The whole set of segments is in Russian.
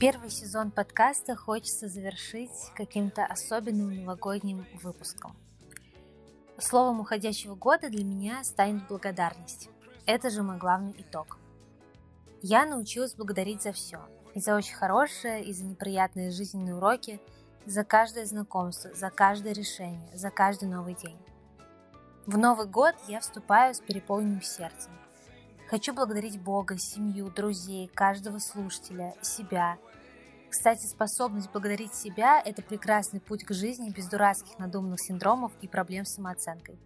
Первый сезон подкаста хочется завершить каким-то особенным новогодним выпуском. Словом уходящего года для меня станет благодарность. Это же мой главный итог. Я научилась благодарить за все. И за очень хорошее, и за неприятные жизненные уроки, за каждое знакомство, за каждое решение, за каждый новый день. В Новый год я вступаю с переполненным сердцем. Хочу благодарить Бога, семью, друзей, каждого слушателя, себя – кстати, способность благодарить себя – это прекрасный путь к жизни без дурацких надуманных синдромов и проблем с самооценкой.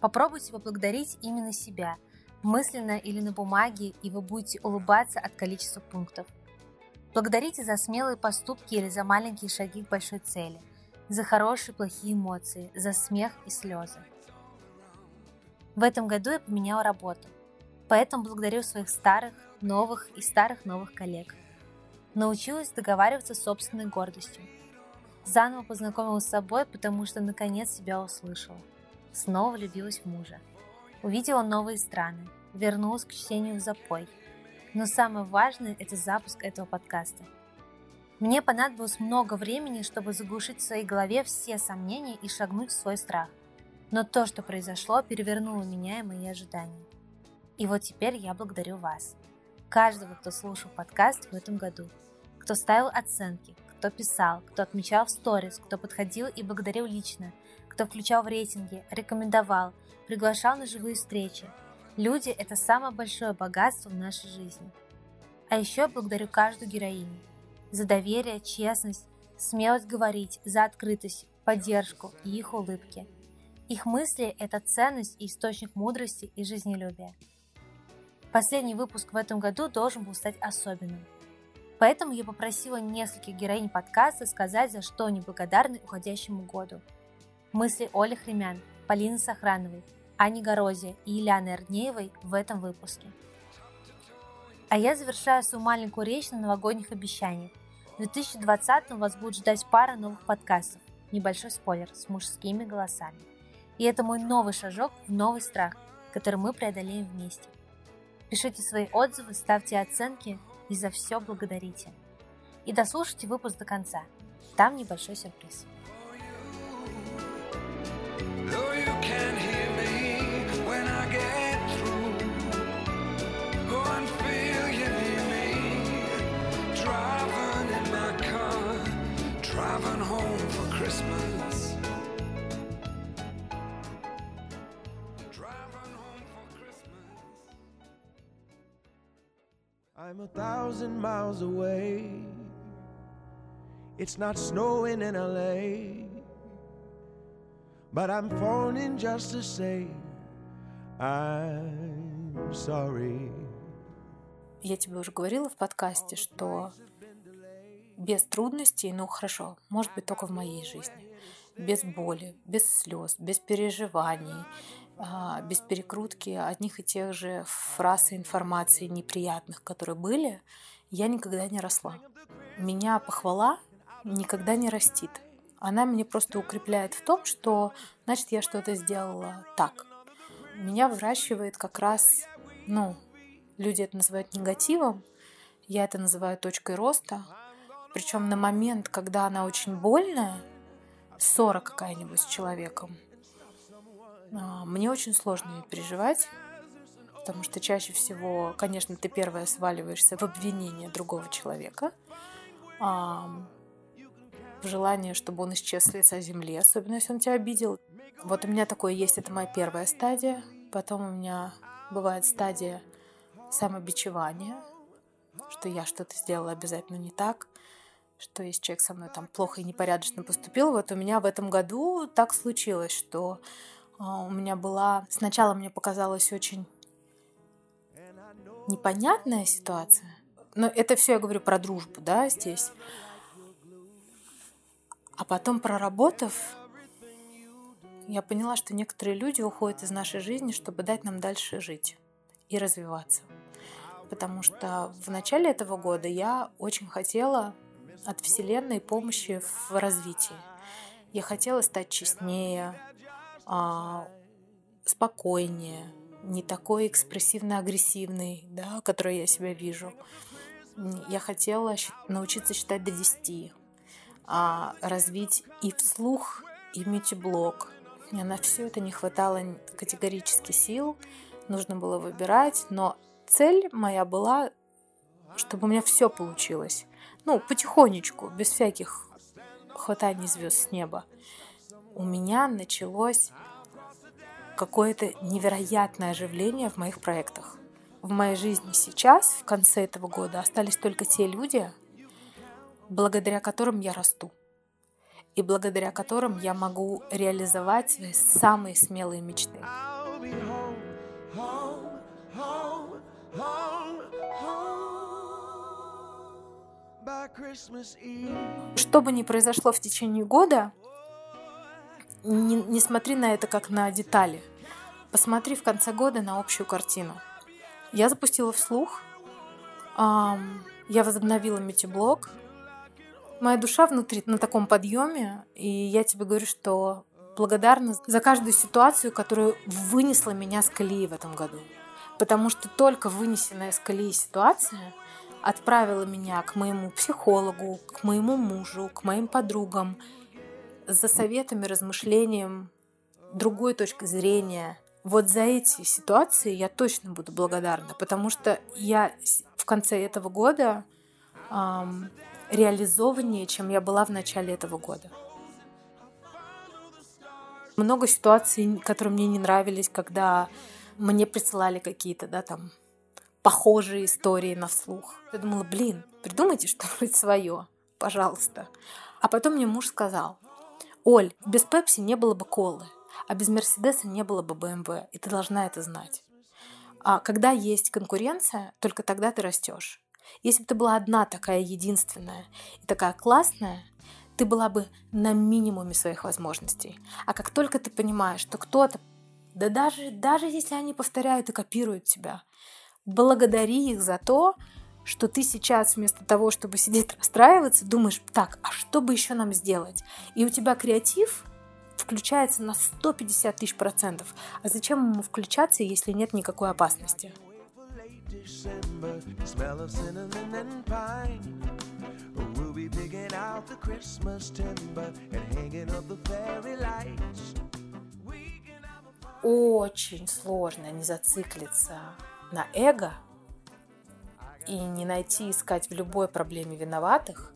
Попробуйте поблагодарить именно себя, мысленно или на бумаге, и вы будете улыбаться от количества пунктов. Благодарите за смелые поступки или за маленькие шаги к большой цели, за хорошие и плохие эмоции, за смех и слезы. В этом году я поменяла работу, поэтому благодарю своих старых, новых и старых новых коллег – Научилась договариваться с собственной гордостью. Заново познакомилась с собой, потому что наконец себя услышала. Снова влюбилась в мужа. Увидела новые страны. Вернулась к чтению в запой. Но самое важное – это запуск этого подкаста. Мне понадобилось много времени, чтобы заглушить в своей голове все сомнения и шагнуть в свой страх. Но то, что произошло, перевернуло меня и мои ожидания. И вот теперь я благодарю вас. Каждого, кто слушал подкаст в этом году – кто ставил оценки, кто писал, кто отмечал в сторис, кто подходил и благодарил лично, кто включал в рейтинги, рекомендовал, приглашал на живые встречи. Люди – это самое большое богатство в нашей жизни. А еще благодарю каждую героиню за доверие, честность, смелость говорить, за открытость, поддержку и их улыбки. Их мысли – это ценность и источник мудрости и жизнелюбия. Последний выпуск в этом году должен был стать особенным – Поэтому я попросила нескольких героинь подкаста сказать, за что они благодарны уходящему году. Мысли Оли Хремян, Полины Сохрановой, Ани Горози и Ильяны Эрднеевой в этом выпуске. А я завершаю свою маленькую речь на новогодних обещаниях. В 2020 вас будет ждать пара новых подкастов. Небольшой спойлер с мужскими голосами. И это мой новый шажок в новый страх, который мы преодолеем вместе. Пишите свои отзывы, ставьте оценки, и за все благодарите. И дослушайте выпуск до конца. Там небольшой сюрприз. Driving I'm a thousand miles away. It's not snowing in LA. But I'm phoning just to say I'm sorry. Я тебе уже говорила в подкасте, что без трудностей, ну хорошо, может быть только в моей жизни, без боли, без слез, без переживаний, без перекрутки одних и тех же фраз и информации неприятных, которые были, я никогда не росла. Меня похвала никогда не растит. Она меня просто укрепляет в том, что, значит, я что-то сделала так. Меня выращивает как раз, ну, люди это называют негативом, я это называю точкой роста. Причем на момент, когда она очень больная, ссора какая-нибудь с человеком, а, мне очень сложно ее переживать, потому что чаще всего, конечно, ты первая сваливаешься в обвинение другого человека, в желание, чтобы он исчез с лица земли, особенно если он тебя обидел. Вот у меня такое есть, это моя первая стадия. Потом у меня бывает стадия самобичевания, что я что-то сделала обязательно не так, что если человек со мной там плохо и непорядочно поступил, вот у меня в этом году так случилось, что а, у меня была... Сначала мне показалась очень непонятная ситуация. Но это все я говорю про дружбу, да, здесь. А потом, проработав, я поняла, что некоторые люди уходят из нашей жизни, чтобы дать нам дальше жить и развиваться. Потому что в начале этого года я очень хотела от Вселенной помощи в развитии. Я хотела стать честнее, а, спокойнее, не такой экспрессивно-агрессивный, да, который я себя вижу. я хотела научиться считать до 10, а, развить и вслух, и мультиблок. Мне на все это не хватало категорически сил, нужно было выбирать, но цель моя была, чтобы у меня все получилось. Ну, потихонечку, без всяких хватаний звезд с неба. У меня началось какое-то невероятное оживление в моих проектах. В моей жизни сейчас, в конце этого года, остались только те люди, благодаря которым я расту и благодаря которым я могу реализовать свои самые смелые мечты. Что бы ни произошло в течение года, не, не смотри на это как на детали. Посмотри в конце года на общую картину. Я запустила вслух, эм, я возобновила мультиблог. Моя душа внутри на таком подъеме, и я тебе говорю, что благодарна за каждую ситуацию, которая вынесла меня с колеи в этом году. Потому что только вынесенная с колеи ситуация отправила меня к моему психологу, к моему мужу, к моим подругам за советами, размышлением, другой точкой зрения. Вот за эти ситуации я точно буду благодарна, потому что я в конце этого года эм, реализованнее, чем я была в начале этого года. Много ситуаций, которые мне не нравились, когда мне присылали какие-то, да, там, похожие истории на вслух. Я думала, блин, придумайте что-нибудь свое, пожалуйста. А потом мне муж сказал, Оль, без Пепси не было бы колы, а без Мерседеса не было бы БМВ, и ты должна это знать. А когда есть конкуренция, только тогда ты растешь. Если бы ты была одна такая единственная и такая классная, ты была бы на минимуме своих возможностей. А как только ты понимаешь, что кто-то, да даже, даже если они повторяют и копируют тебя, благодари их за то, что ты сейчас вместо того, чтобы сидеть расстраиваться, думаешь, так, а что бы еще нам сделать? И у тебя креатив включается на 150 тысяч процентов. А зачем ему включаться, если нет никакой опасности? Очень сложно не зациклиться на эго – и не найти, искать в любой проблеме виноватых.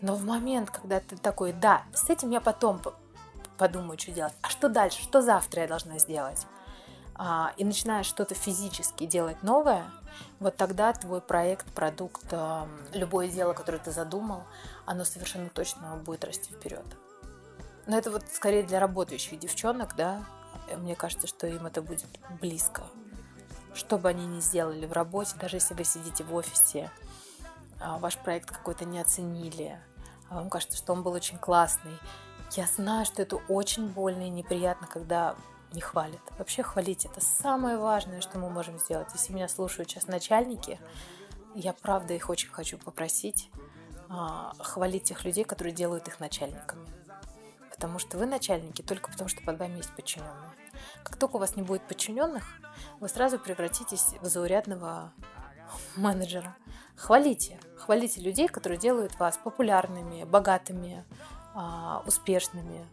Но в момент, когда ты такой, да, с этим я потом подумаю, что делать. А что дальше? Что завтра я должна сделать? А, и начинаешь что-то физически делать новое, вот тогда твой проект, продукт, а, любое дело, которое ты задумал, оно совершенно точно будет расти вперед. Но это вот скорее для работающих девчонок, да, мне кажется, что им это будет близко что бы они ни сделали в работе, даже если вы сидите в офисе, а, ваш проект какой-то не оценили, а вам кажется, что он был очень классный. Я знаю, что это очень больно и неприятно, когда не хвалят. Вообще хвалить это самое важное, что мы можем сделать. Если меня слушают сейчас начальники, я правда их очень хочу попросить а, хвалить тех людей, которые делают их начальниками. Потому что вы начальники только потому, что под вами есть подчиненные. Как только у вас не будет подчиненных, вы сразу превратитесь в заурядного менеджера. Хвалите, хвалите людей, которые делают вас популярными, богатыми, а, успешными.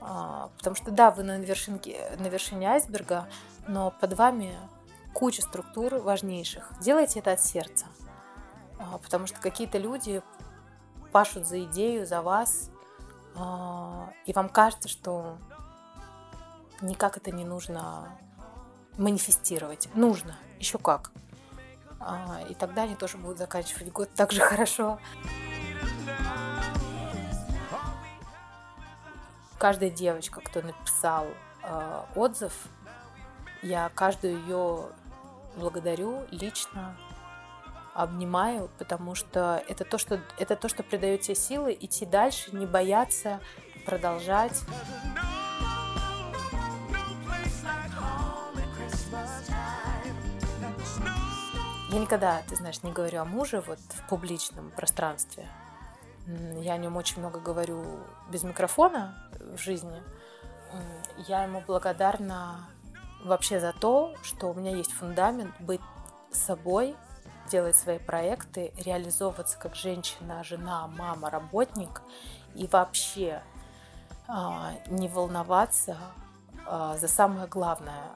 А, потому что да, вы на, вершинке, на вершине айсберга, но под вами куча структур важнейших. Делайте это от сердца. А, потому что какие-то люди пашут за идею, за вас, и вам кажется, что никак это не нужно манифестировать. Нужно, еще как. А, и тогда они тоже будут заканчивать год так же хорошо. Каждая девочка, кто написал э, отзыв, я каждую ее благодарю лично, обнимаю, потому что это то, что, это то, что придает тебе силы идти дальше, не бояться продолжать. Я никогда, ты знаешь, не говорю о муже вот в публичном пространстве. Я о нем очень много говорю без микрофона в жизни. Я ему благодарна вообще за то, что у меня есть фундамент быть собой, делать свои проекты, реализовываться как женщина, жена, мама, работник и вообще а, не волноваться а, за самое главное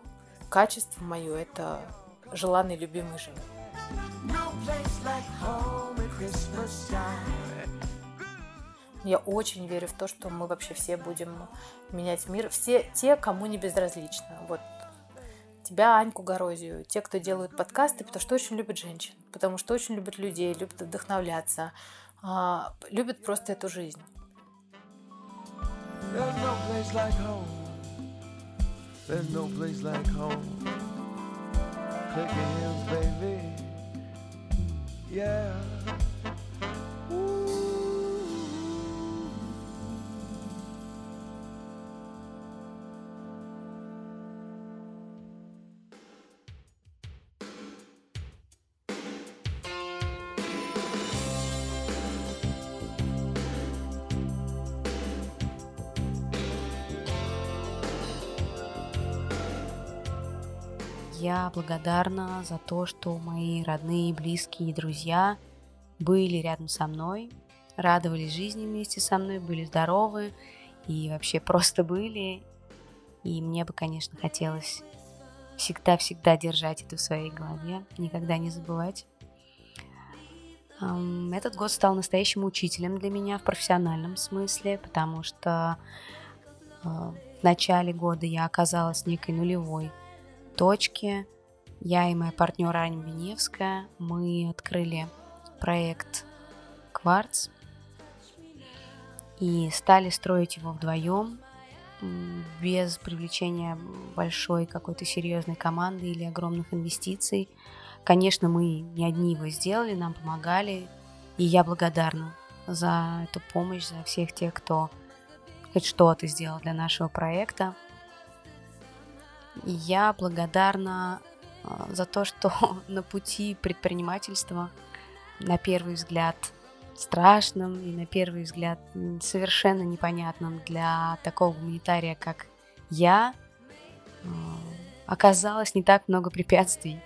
качество мое это желанный любимый жены. Я очень верю в то, что мы вообще все будем менять мир. Все те, кому не безразлично. Вот тебя, Аньку Горозию, те, кто делают подкасты, потому что очень любят женщин, потому что очень любят людей, любят вдохновляться, а, любят просто эту жизнь. Yeah. Я благодарна за то, что мои родные, близкие и друзья были рядом со мной, радовались жизни вместе со мной, были здоровы и вообще просто были. И мне бы, конечно, хотелось всегда-всегда держать это в своей голове, никогда не забывать. Этот год стал настоящим учителем для меня в профессиональном смысле, потому что э, в начале года я оказалась некой нулевой точке. Я и моя партнер Аня Беневская, мы открыли проект «Кварц» и стали строить его вдвоем, без привлечения большой какой-то серьезной команды или огромных инвестиций. Конечно, мы не одни его сделали, нам помогали, и я благодарна за эту помощь, за всех тех, кто хоть что-то сделал для нашего проекта. Я благодарна а, за то, что на пути предпринимательства, на первый взгляд, страшным и на первый взгляд совершенно непонятным для такого гуманитария, как я, а, оказалось не так много препятствий.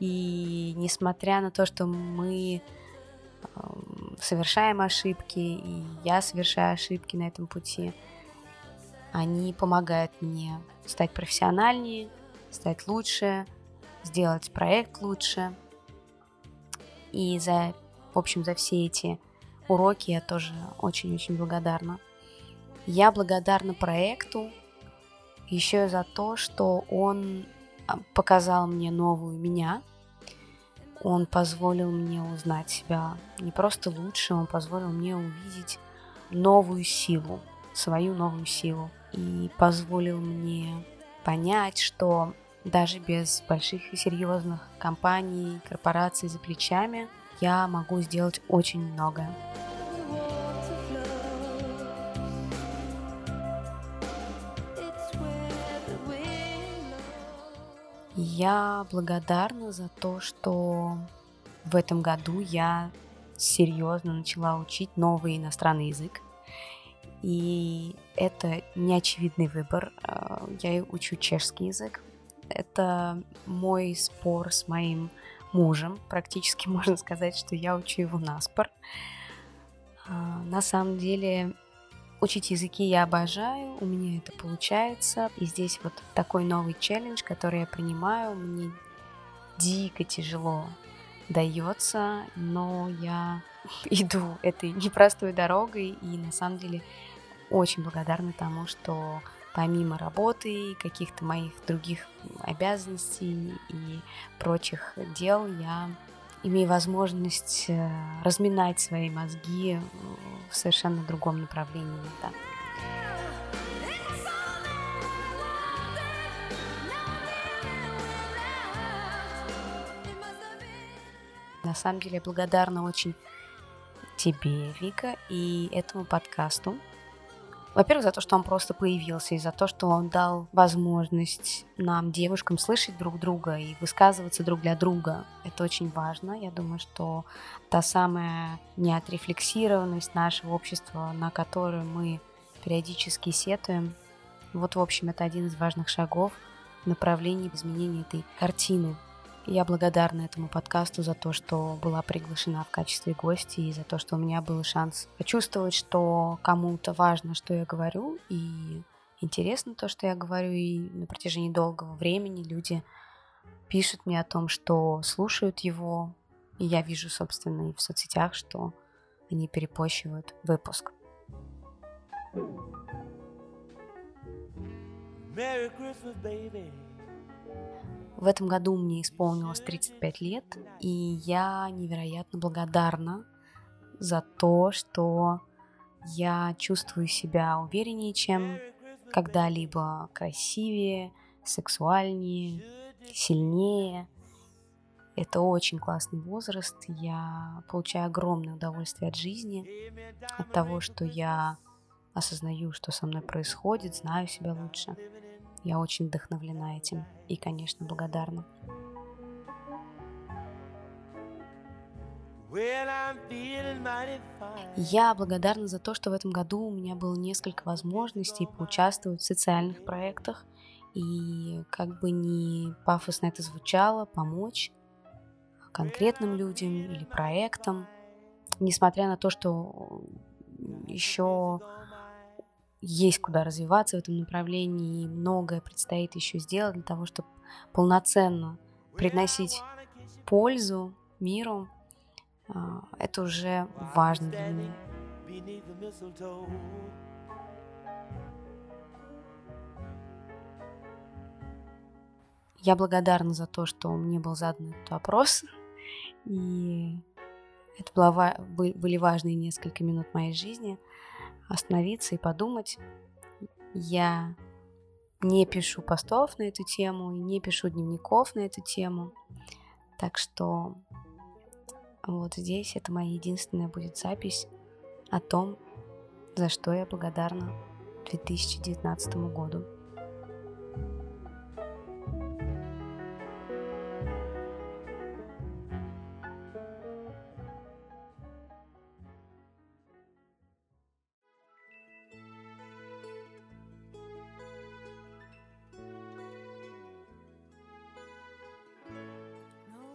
И несмотря на то, что мы а, совершаем ошибки, и я совершаю ошибки на этом пути, они помогают мне стать профессиональнее, стать лучше, сделать проект лучше. И за, в общем, за все эти уроки я тоже очень-очень благодарна. Я благодарна проекту еще за то, что он а, показал мне новую меня. Он позволил мне узнать себя не просто лучше, он позволил мне увидеть новую силу, свою новую силу и позволил мне понять, что даже без больших и серьезных компаний, корпораций за плечами я могу сделать очень многое. Я благодарна за то, что в этом году я серьезно начала учить новый иностранный язык. И это неочевидный выбор. А, я учу чешский язык. Это мой спор с моим мужем. Практически можно сказать, что я учу его на спор. А, на самом деле, учить языки я обожаю, у меня это получается. И здесь вот такой новый челлендж, который я принимаю, мне дико тяжело дается, но я иду этой непростой дорогой, и на самом деле очень благодарна тому, что помимо работы и каких-то моих других обязанностей и прочих дел, я имею возможность э, разминать свои мозги в совершенно другом направлении. Да. На самом деле я благодарна очень тебе, Вика, и этому подкасту, во-первых, за то, что он просто появился, и за то, что он дал возможность нам, девушкам, слышать друг друга и высказываться друг для друга. Это очень важно. Я думаю, что та самая неотрефлексированность нашего общества, на которую мы периодически сетуем, вот, в общем, это один из важных шагов в направлении изменения этой картины Я благодарна этому подкасту за то, что была приглашена в качестве гости и за то, что у меня был шанс почувствовать, что кому-то важно, что я говорю, и интересно то, что я говорю, и на протяжении долгого времени люди пишут мне о том, что слушают его, и я вижу, собственно, и в соцсетях, что они перепощивают выпуск. Merry Christmas, baby. В этом году мне исполнилось 35 лет, и я невероятно благодарна за то, что я чувствую себя увереннее, чем когда-либо, красивее, сексуальнее, сильнее. Это очень классный возраст. Я получаю огромное удовольствие от жизни, от того, что я осознаю, что со мной происходит, знаю себя лучше. Я очень вдохновлена этим и, конечно, благодарна. Я благодарна за то, что в этом году у меня было несколько возможностей поучаствовать в социальных проектах и, как бы не пафосно это звучало, помочь конкретным людям или проектам, несмотря на то, что еще есть куда развиваться в этом направлении, и многое предстоит еще сделать для того, чтобы полноценно приносить пользу миру. А, это уже важно для меня. Я благодарна за то, что мне был задан этот вопрос, и это была, были важные несколько минут моей жизни – остановиться и подумать. Я не пишу постов на эту тему, не пишу дневников на эту тему. Так что вот здесь это моя единственная будет запись о том, за что я благодарна 2019 году.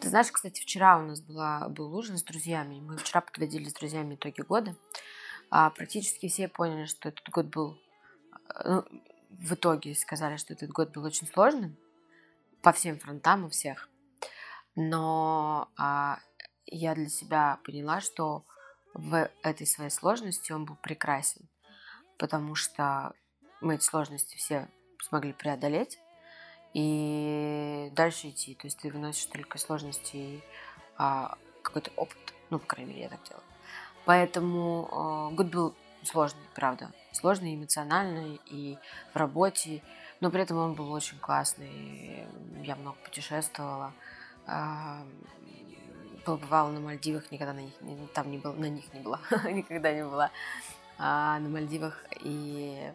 Знаешь, кстати, вчера у нас была, был ужин с друзьями. Мы вчера подводили с друзьями итоги года. А практически все поняли, что этот год был... Ну, в итоге сказали, что этот год был очень сложным. По всем фронтам у всех. Но а, я для себя поняла, что в этой своей сложности он был прекрасен. Потому что мы эти сложности все смогли преодолеть и дальше идти. То есть ты выносишь только сложности и а, какой-то опыт. Ну, по крайней мере, я так делаю. Поэтому э, год был сложный, правда. Сложный эмоциональный и в работе. Но при этом он был очень классный. Я много путешествовала. Э, побывала на Мальдивах, никогда на них, там не был, на них не была, никогда не была а, на Мальдивах. И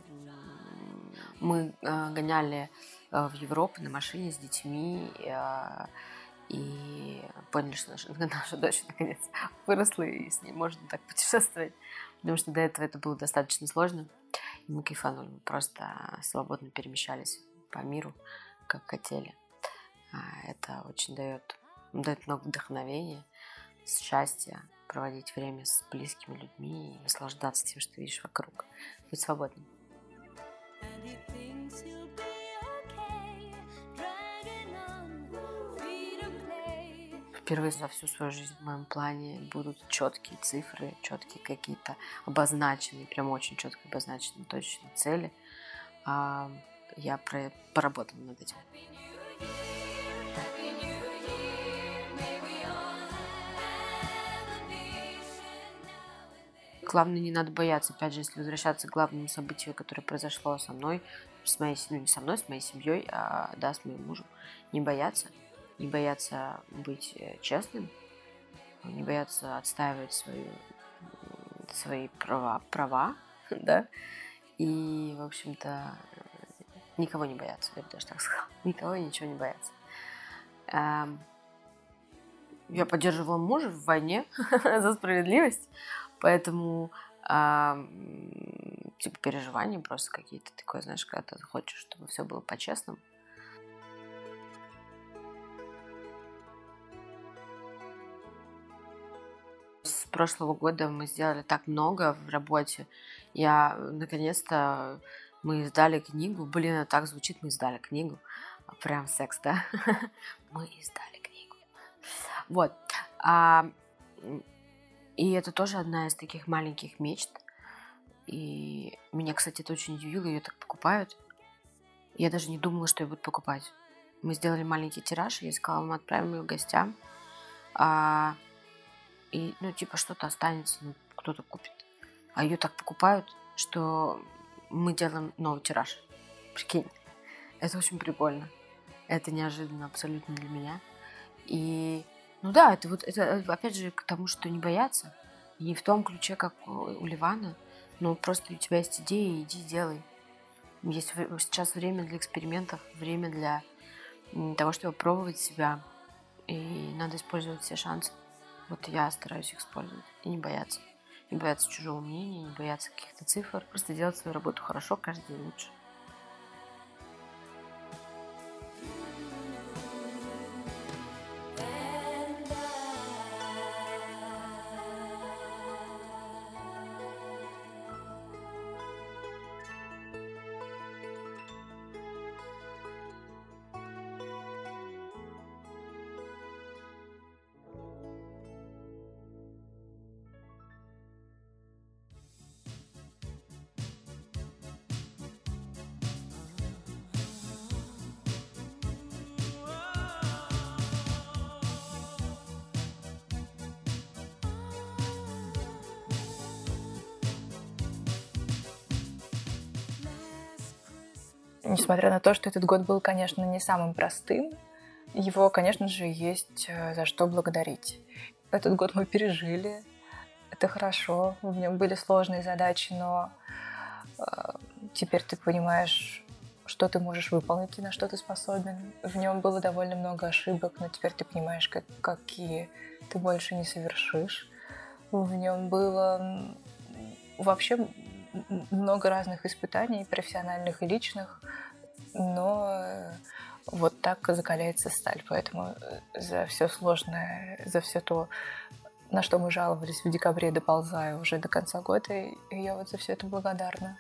мы э, гоняли в Европу на машине с детьми э, и поняли, что наша, наша дочь наконец выросла и с ней можно так путешествовать, потому что до этого это было достаточно сложно. И мы кайфанули, мы просто свободно перемещались по миру, как хотели. А, это очень дает, дает много вдохновения, счастья, проводить время с близкими людьми и наслаждаться тем, что видишь вокруг. Быть свободным. Впервые за всю свою жизнь в моем плане будут четкие цифры, четкие какие-то обозначенные, прям очень четко обозначенные точные цели. А, я про, поработала над этим. Главное, не надо бояться, опять же, если возвращаться к главному событию, которое произошло со мной, с моей, ну не со мной, с моей семьей, а да, с моим мужем, не бояться – не бояться быть э, честным, не бояться отстаивать свою, свои права, права, да, и, в общем-то, никого не бояться, я бы даже так сказала, никого ничего не бояться. Эм, я поддерживала мужа в войне за справедливость, поэтому типа переживания просто какие-то такое, знаешь, когда ты хочешь, чтобы все было по-честному, прошлого года мы сделали так много в работе. Я наконец-то мы издали книгу. Блин, это так звучит, мы издали книгу. Прям секс, да? Мы издали книгу. Вот. А, и это тоже одна из таких маленьких мечт. И меня, кстати, это очень удивило, ее так покупают. Я даже не думала, что ее будут покупать. Мы сделали маленький тираж, я сказала, мы отправим ее гостям. А, и, ну, типа, что-то останется, ну, кто-то купит. А ее так покупают, что мы делаем новый тираж. Прикинь. Это очень прикольно. Это неожиданно абсолютно для меня. И, ну да, это вот, это опять же к тому, что не бояться. Не в том ключе, как у Ливана, но просто у тебя есть идеи, иди делай. Есть сейчас время для экспериментов, время для того, чтобы пробовать себя. И надо использовать все шансы. Вот я стараюсь их использовать и не бояться. Не бояться чужого мнения, не бояться каких-то цифр. Просто делать свою работу хорошо, каждый день лучше. Несмотря на то, что этот год был, конечно, не самым простым, его, конечно же, есть э, за что благодарить. Этот год мы пережили, это хорошо, в нем были сложные задачи, но э, теперь ты понимаешь, что ты можешь выполнить и на что ты способен. В нем было довольно много ошибок, но теперь ты понимаешь, как, какие ты больше не совершишь. В нем было вообще много разных испытаний, профессиональных и личных, но э, вот так закаляется сталь. Поэтому э, за все сложное, за все то, на что мы жаловались в декабре, доползая уже до конца года, я вот за все это благодарна.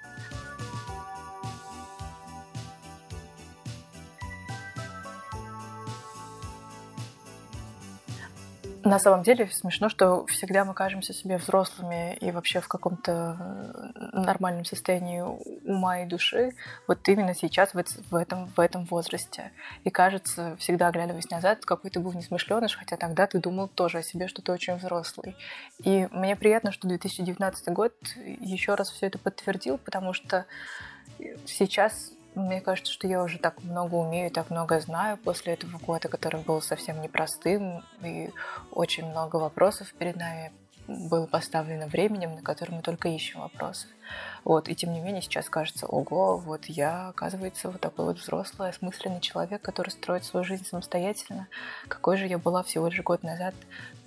На самом деле смешно, что всегда мы кажемся себе взрослыми и вообще в каком-то э, нормальном состоянии ума и души вот именно сейчас, в этом, в этом возрасте. И кажется, всегда оглядываясь назад, какой ты был несмышленыш, хотя тогда ты думал тоже о себе, что ты очень взрослый. И мне приятно, что 2019 год еще раз все это подтвердил, потому что сейчас мне кажется, что я уже так много умею, так много знаю после этого года, который был совсем непростым, и очень много вопросов перед нами было поставлено временем, на котором мы только ищем вопросы. Вот, и тем не менее сейчас кажется, ого, вот я, оказывается, вот такой вот взрослый, осмысленный человек, который строит свою жизнь самостоятельно. Какой же я была всего лишь год назад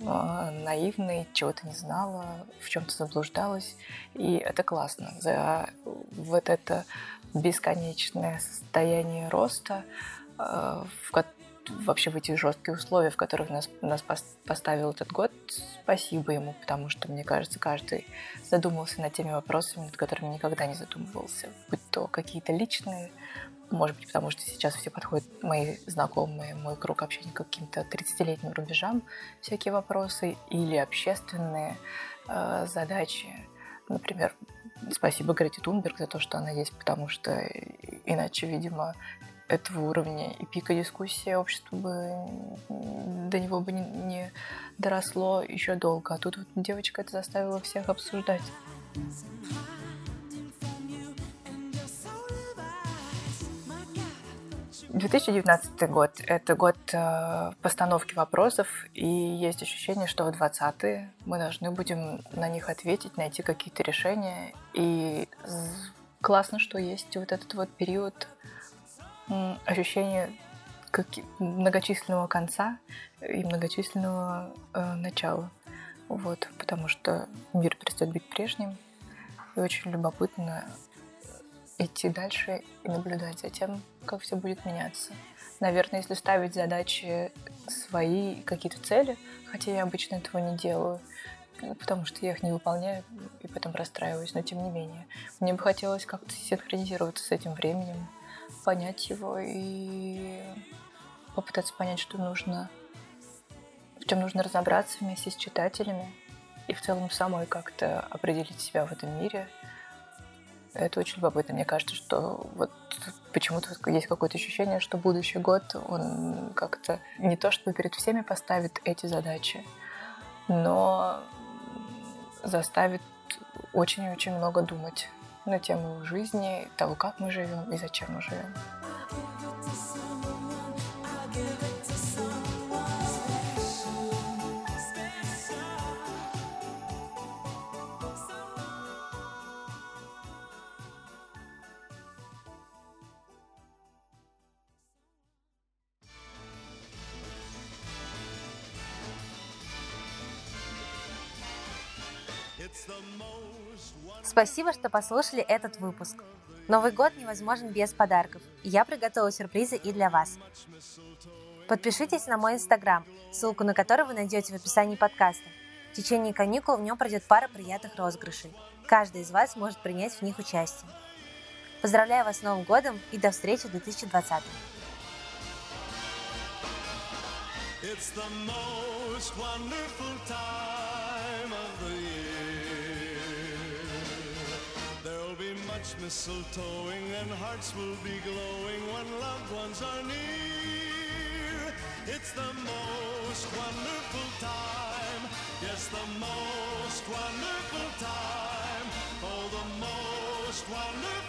э, наивной, чего-то не знала, в чем-то заблуждалась. И это классно. За вот это бесконечное состояние роста, э, в, вообще в эти жесткие условия, в которых нас, нас поставил этот год, спасибо ему, потому что, мне кажется, каждый задумался над теми вопросами, над которыми никогда не задумывался. Будь то какие-то личные, может быть, потому что сейчас все подходят, мои знакомые, мой круг общения к каким-то 30-летним рубежам, всякие вопросы, или общественные э, задачи. Например, спасибо Грете Тунберг за то, что она есть, потому что иначе, видимо, этого уровня и пика дискуссии общество бы до него бы не, не доросло еще долго. А тут вот девочка это заставила всех обсуждать. 2019 год – это год э, постановки вопросов, и есть ощущение, что в 2020 мы должны будем на них ответить, найти какие-то решения. И классно, что есть вот этот вот период ощущения как многочисленного конца и многочисленного э, начала. Вот, потому что мир перестает быть прежним. И очень любопытно идти дальше и наблюдать за тем, как все будет меняться. Наверное, если ставить задачи свои, какие-то цели, хотя я обычно этого не делаю, потому что я их не выполняю и потом расстраиваюсь, но тем не менее. Мне бы хотелось как-то синхронизироваться с этим временем, понять его и попытаться понять, что нужно, в чем нужно разобраться вместе с читателями и в целом самой как-то определить себя в этом мире. Это очень любопытно. Мне кажется, что вот почему-то есть какое-то ощущение, что будущий год, он как-то не то чтобы перед всеми поставит эти задачи, но заставит очень-очень много думать на тему жизни, того, как мы живем и зачем мы живем. Спасибо, что послушали этот выпуск. Новый год невозможен без подарков, и я приготовила сюрпризы и для вас. Подпишитесь на мой инстаграм, ссылку на который вы найдете в описании подкаста. В течение каникул в нем пройдет пара приятных розыгрышей. Каждый из вас может принять в них участие. Поздравляю вас с Новым годом и до встречи в 2020. It's the most wonderful time Much mistletoeing and hearts will be glowing when loved ones are near. It's the most wonderful time. Yes, the most wonderful time. Oh, the most wonderful